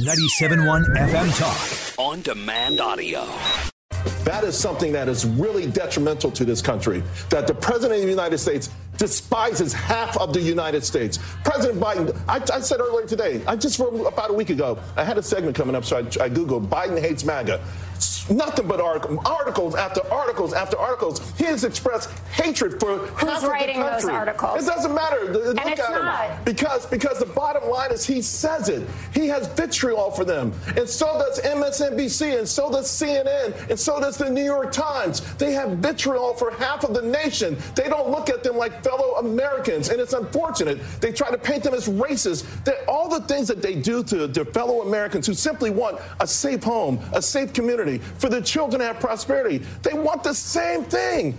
97.1 FM Talk. On demand audio. That is something that is really detrimental to this country. That the President of the United States despises half of the United States. President Biden, I, I said earlier today, I just about a week ago, I had a segment coming up, so I, I Googled Biden hates MAGA nothing but articles, articles after articles after articles. He has expressed hatred for Who's writing of the country. those articles? It doesn't matter. Look And it's at him. not. Because because the bottom line is he says it. He has vitriol for them, and so does MSNBC, and so does CNN, and so does the New York Times. They have vitriol for half of the nation. They don't look at them like fellow Americans, and it's unfortunate. They try to paint them as racist. That all the things that they do to their fellow Americans who simply want a safe home, a safe community, for their children to have prosperity. They want the same thing.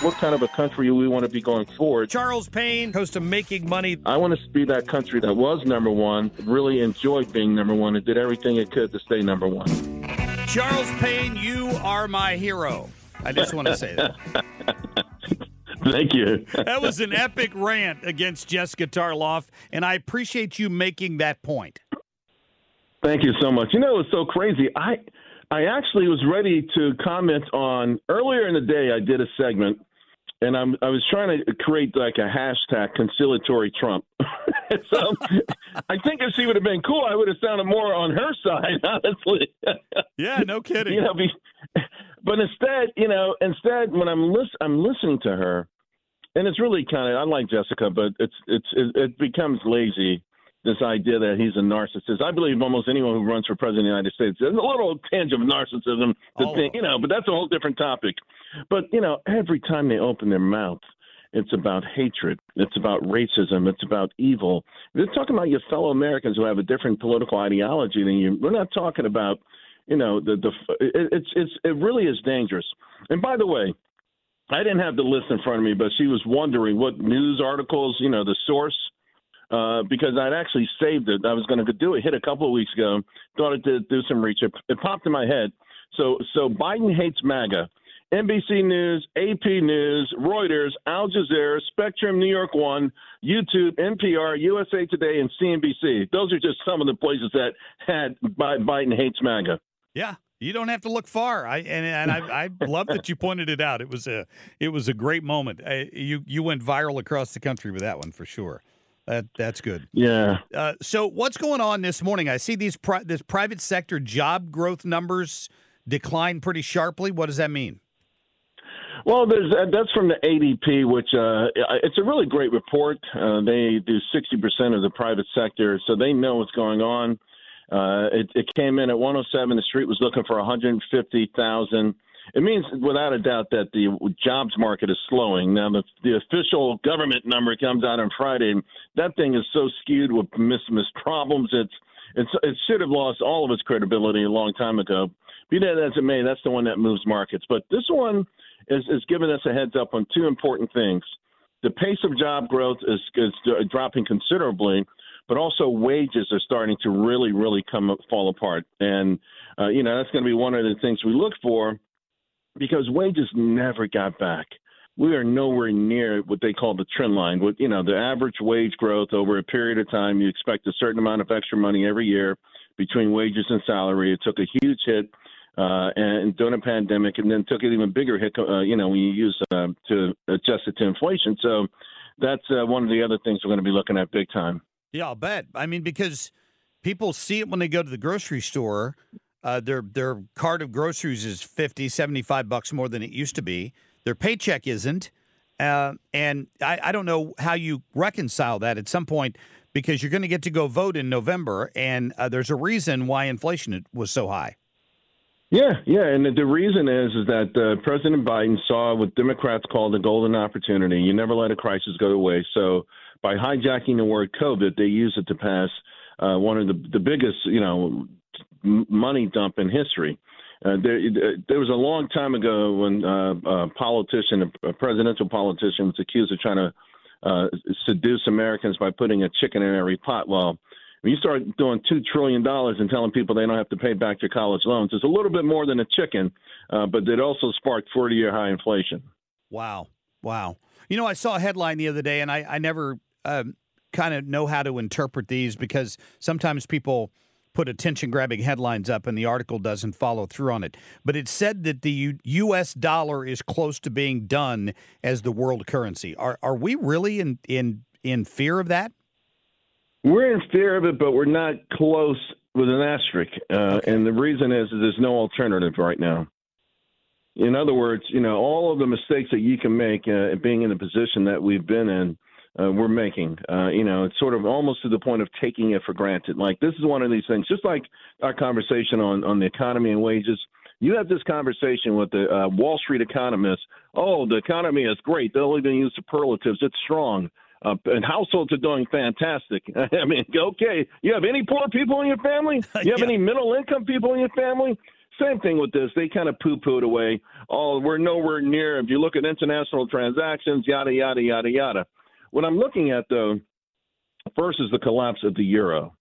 what kind of a country do we want to be going forward. Charles Payne, host of Making Money. I want to be that country that was number one, really enjoyed being number one, and did everything it could to stay number one. Charles Payne, you are my hero. I just want to say that. Thank you. that was an epic rant against Jessica Tarloff, and I appreciate you making that point. Thank you so much. You know, it's so crazy. I I actually was ready to comment on earlier in the day. I did a segment, and I'm I was trying to create like a hashtag conciliatory Trump. so I think if she would have been cool, I would have sounded more on her side, honestly. Yeah, no kidding. you know, be, but instead, you know, instead when I'm lis- I'm listening to her, and it's really kind of I like Jessica, but it's it's it, it becomes lazy. This idea that he's a narcissist. I believe almost anyone who runs for president of the United States there's a little tinge of narcissism to All think, you know, but that's a whole different topic. But you know, every time they open their mouth, it's about hatred. It's about racism. It's about evil. They're talking about your fellow Americans who have a different political ideology than you. We're not talking about, you know, the the. It, it's it's it really is dangerous. And by the way, I didn't have the list in front of me, but she was wondering what news articles, you know, the source. Uh, because I'd actually saved it. I was going to do it, hit a couple of weeks ago. Thought it did do some research. It, popped in my head. So, so Biden hates MAGA. NBC News, AP News, Reuters, Al Jazeera, Spectrum, New York One, YouTube, NPR, USA Today, and CNBC. Those are just some of the places that had Biden hates MAGA. Yeah, you don't have to look far. I and, and I, I love that you pointed it out. It was a it was a great moment. I, you you went viral across the country with that one for sure. That that's good. Yeah. Uh, so what's going on this morning? I see these pri- this private sector job growth numbers decline pretty sharply. What does that mean? Well, there's uh, that's from the ADP, which uh, it's a really great report. Uh, they do 60% of the private sector, so they know what's going on. Uh, it, it came in at 107. The street was looking for 150,000. It means, without a doubt, that the jobs market is slowing. Now, the, the official government number comes out on Friday. And that thing is so skewed with miss problems. It's, it's it should have lost all of its credibility a long time ago. Be that as it may, that's the one that moves markets. But this one is, is giving us a heads up on two important things. The pace of job growth is, is dropping considerably, but also wages are starting to really, really come fall apart. And uh, you know that's going to be one of the things we look for because wages never got back. We are nowhere near what they call the trend line. With you know the average wage growth over a period of time, you expect a certain amount of extra money every year between wages and salary. It took a huge hit uh, and during a pandemic, and then took an even bigger hit. Uh, you know, when you use uh, to adjust it to inflation. So that's uh, one of the other things we're going to be looking at big time. Yeah, I'll bet. I mean, because people see it when they go to the grocery store. Uh, their their cart of groceries is 50, 75 bucks more than it used to be. Their paycheck isn't. Uh, and I, I don't know how you reconcile that at some point because you're going to get to go vote in November, and uh, there's a reason why inflation was so high. Yeah, yeah, and the, reason is is that uh, President Biden saw what Democrats call the golden opportunity. You never let a crisis go to waste. So by hijacking the word COVID, they use it to pass uh, one of the the biggest, you know, money dump in history. Uh, there, there was a long time ago when uh, a politician, a presidential politician, was accused of trying to uh, seduce Americans by putting a chicken in every pot. Well, when you start doing two trillion dollars and telling people they don't have to pay back their college loans, it's a little bit more than a chicken, uh, but it also sparked 40-year high inflation. Wow, wow. You know, I saw a headline the other day, and I, I never um, kind of know how to interpret these because sometimes people put attention grabbing headlines up and the article doesn't follow through on it. But it said that the U- U.S. dollar is close to being done as the world currency. Are are we really in in in fear of that? We're in fear of it, but we're not close with an asterisk. Uh, okay. And the reason is, is there's no alternative right now. In other words, you know, all of the mistakes that you can make uh, being in the position that we've been in uh, we're making. Uh, you know, it's sort of almost to the point of taking it for granted. Like this is one of these things, just like our conversation on on the economy and wages. You have this conversation with the uh, Wall Street economists. Oh, the economy is great. They'll even use superlatives. It's strong. Uh, and households are doing fantastic. I mean, okay, you have any poor people in your family? You have yeah. any middle income people in your family? Same thing with this. They kind of poo pooed away. Oh, we're nowhere near. If you look at international transactions, yada, yada, yada, yada. What I'm looking at, though, first is the collapse of the euro.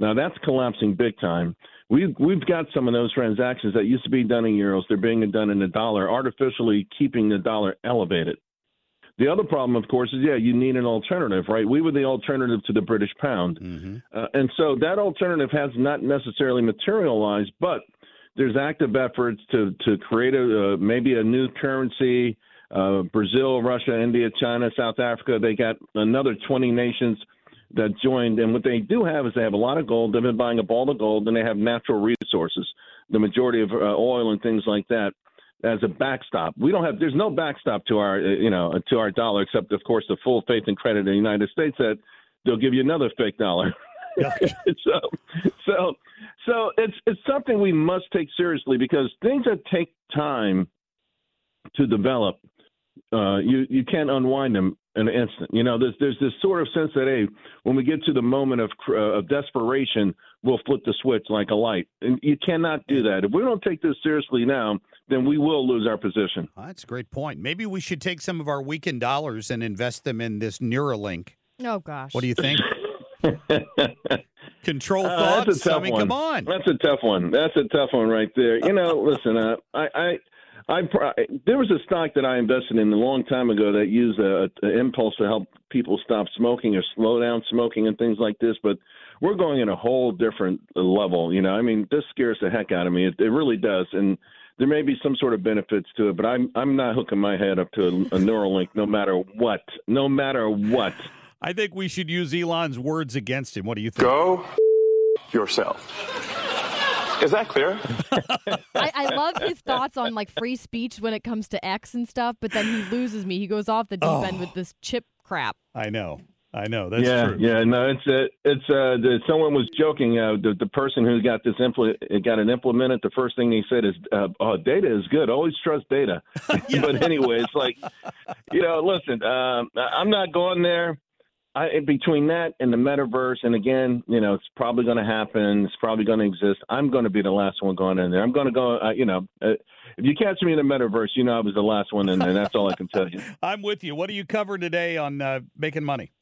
Now that's collapsing big time. We've we've got some of those transactions that used to be done in euros. They're being done in the dollar, artificially keeping the dollar elevated. The other problem, of course, is yeah, you need an alternative, right? We were the alternative to the British pound, mm-hmm. uh, and so that alternative has not necessarily materialized. But there's active efforts to to create a uh, maybe a new currency uh, Brazil, Russia, India, China, South Africa. They got another 20 nations that joined. And what they do have is they have a lot of gold. They've been buying up all the gold, and they have natural resources, the majority of uh, oil and things like that. As a backstop, we don't have. There's no backstop to our, uh, you know, to our dollar, except of course the full faith and credit of the United States that they'll give you another fake dollar. so, so, so it's it's something we must take seriously because things that take time to develop uh, you you can't unwind them in an instant. You know, there's there's this sort of sense that hey, when we get to the moment of uh, of desperation, we'll flip the switch like a light, and you cannot do that. If we don't take this seriously now, then we will lose our position. Oh, that's a great point. Maybe we should take some of our weakened dollars and invest them in this Neuralink. Oh gosh, what do you think? Control uh, thoughts. That's a tough I mean, one. come on. That's a tough one. That's a tough one right there. You know, listen, uh, I, I I there was a stock that I invested in a long time ago that used a, a impulse to help people stop smoking or slow down smoking and things like this. But we're going in a whole different level. You know, I mean, this scares the heck out of me. It, it really does, and there may be some sort of benefits to it. But I'm I'm not hooking my head up to a, a Neuralink, no matter what, no matter what. I think we should use Elon's words against him. What do you think? Go yourself. Is that clear? I, I, love his thoughts on like free speech when it comes to X and stuff, but then he loses me. He goes off the deep oh. end with this chip crap. I know. I know that's yeah, true. Yeah, no, it's uh, it's uh, the, someone was joking. Uh, the the person who got this impl- got it implemented. The first thing he said is, uh, "Oh, data is good. Always trust data." but anyway, it's like, you know, listen, um, I'm not going there. I, between that and the metaverse, and again, you know, it's probably going to happen. It's probably going to exist. I'm going to be the last one going in there. I'm going to go. Uh, you know, uh, if you catch me in the metaverse, you know I was the last one in there. That's all I can tell you. I'm with you. What do you cover today on uh, making money?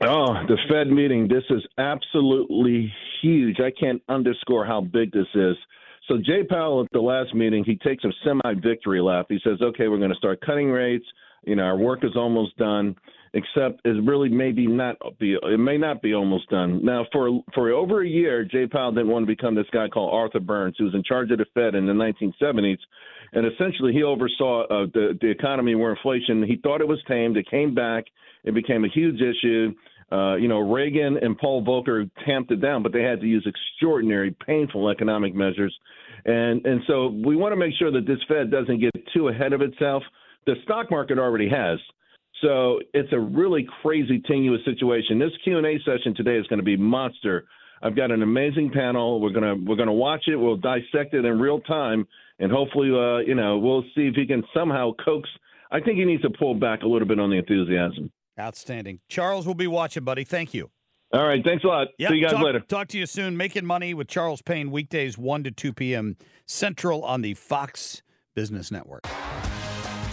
Oh, the Fed meeting. This is absolutely huge. I can't underscore how big this is. So Jay Powell at the last meeting, he takes a semi-victory lap. He says, "Okay, we're going to start cutting rates." You know, our work is almost done except it really maybe not be it may not be almost done. Now for for over a year, Jay Powell didn't want to become this guy called Arthur Burns, who was in charge of the Fed in the 1970s, and essentially he oversaw uh, the the economy where inflation. He thought it was tamed. It came back. It became a huge issue. Uh, you know, Reagan and Paul Volcker tamped it down, but they had to use extraordinary, painful economic measures. And and so we want to make sure that this Fed doesn't get too ahead of itself. The stock market already has. So it's a really crazy, tenuous situation. This Q and A session today is going to be monster. I've got an amazing panel. We're gonna we're gonna watch it. We'll dissect it in real time, and hopefully, uh, you know, we'll see if he can somehow coax. I think he needs to pull back a little bit on the enthusiasm. Outstanding, Charles. We'll be watching, buddy. Thank you. All right, thanks a lot. Yep, see you guys talk, later. Talk to you soon. Making money with Charles Payne weekdays one to two p.m. Central on the Fox Business Network.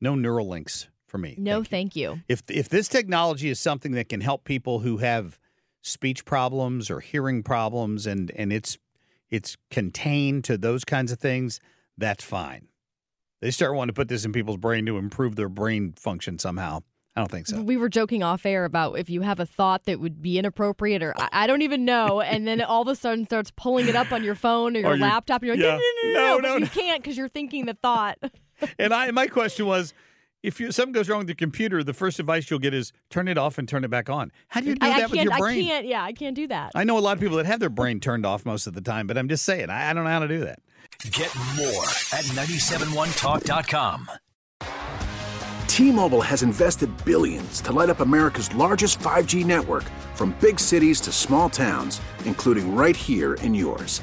No Neuralinks for me. No, thank you. If if this technology is something that can help people who have speech problems or hearing problems and and it's it's contained to those kinds of things, that's fine. They start wanting to put this in people's brain to improve their brain function somehow. I don't think so. We were joking off air about if you have a thought that would be inappropriate or I, I don't even know, and then all of a sudden starts pulling it up on your phone or your Or your- laptop, and you're like, yeah. no, no, no, No, no, no, but no. you can't because you're thinking the thought. And I my question was if you, something goes wrong with your computer, the first advice you'll get is turn it off and turn it back on. How do you do I, I that with can't. your brain? I can't. Yeah, I can't do that. I know a lot of people that have their brain turned off most of the time, but I'm just saying, I, I don't know how to do that. Get more at 971talk.com. T-Mobile has invested billions to light up America's largest 5G network from big cities to small towns, including right here in yours.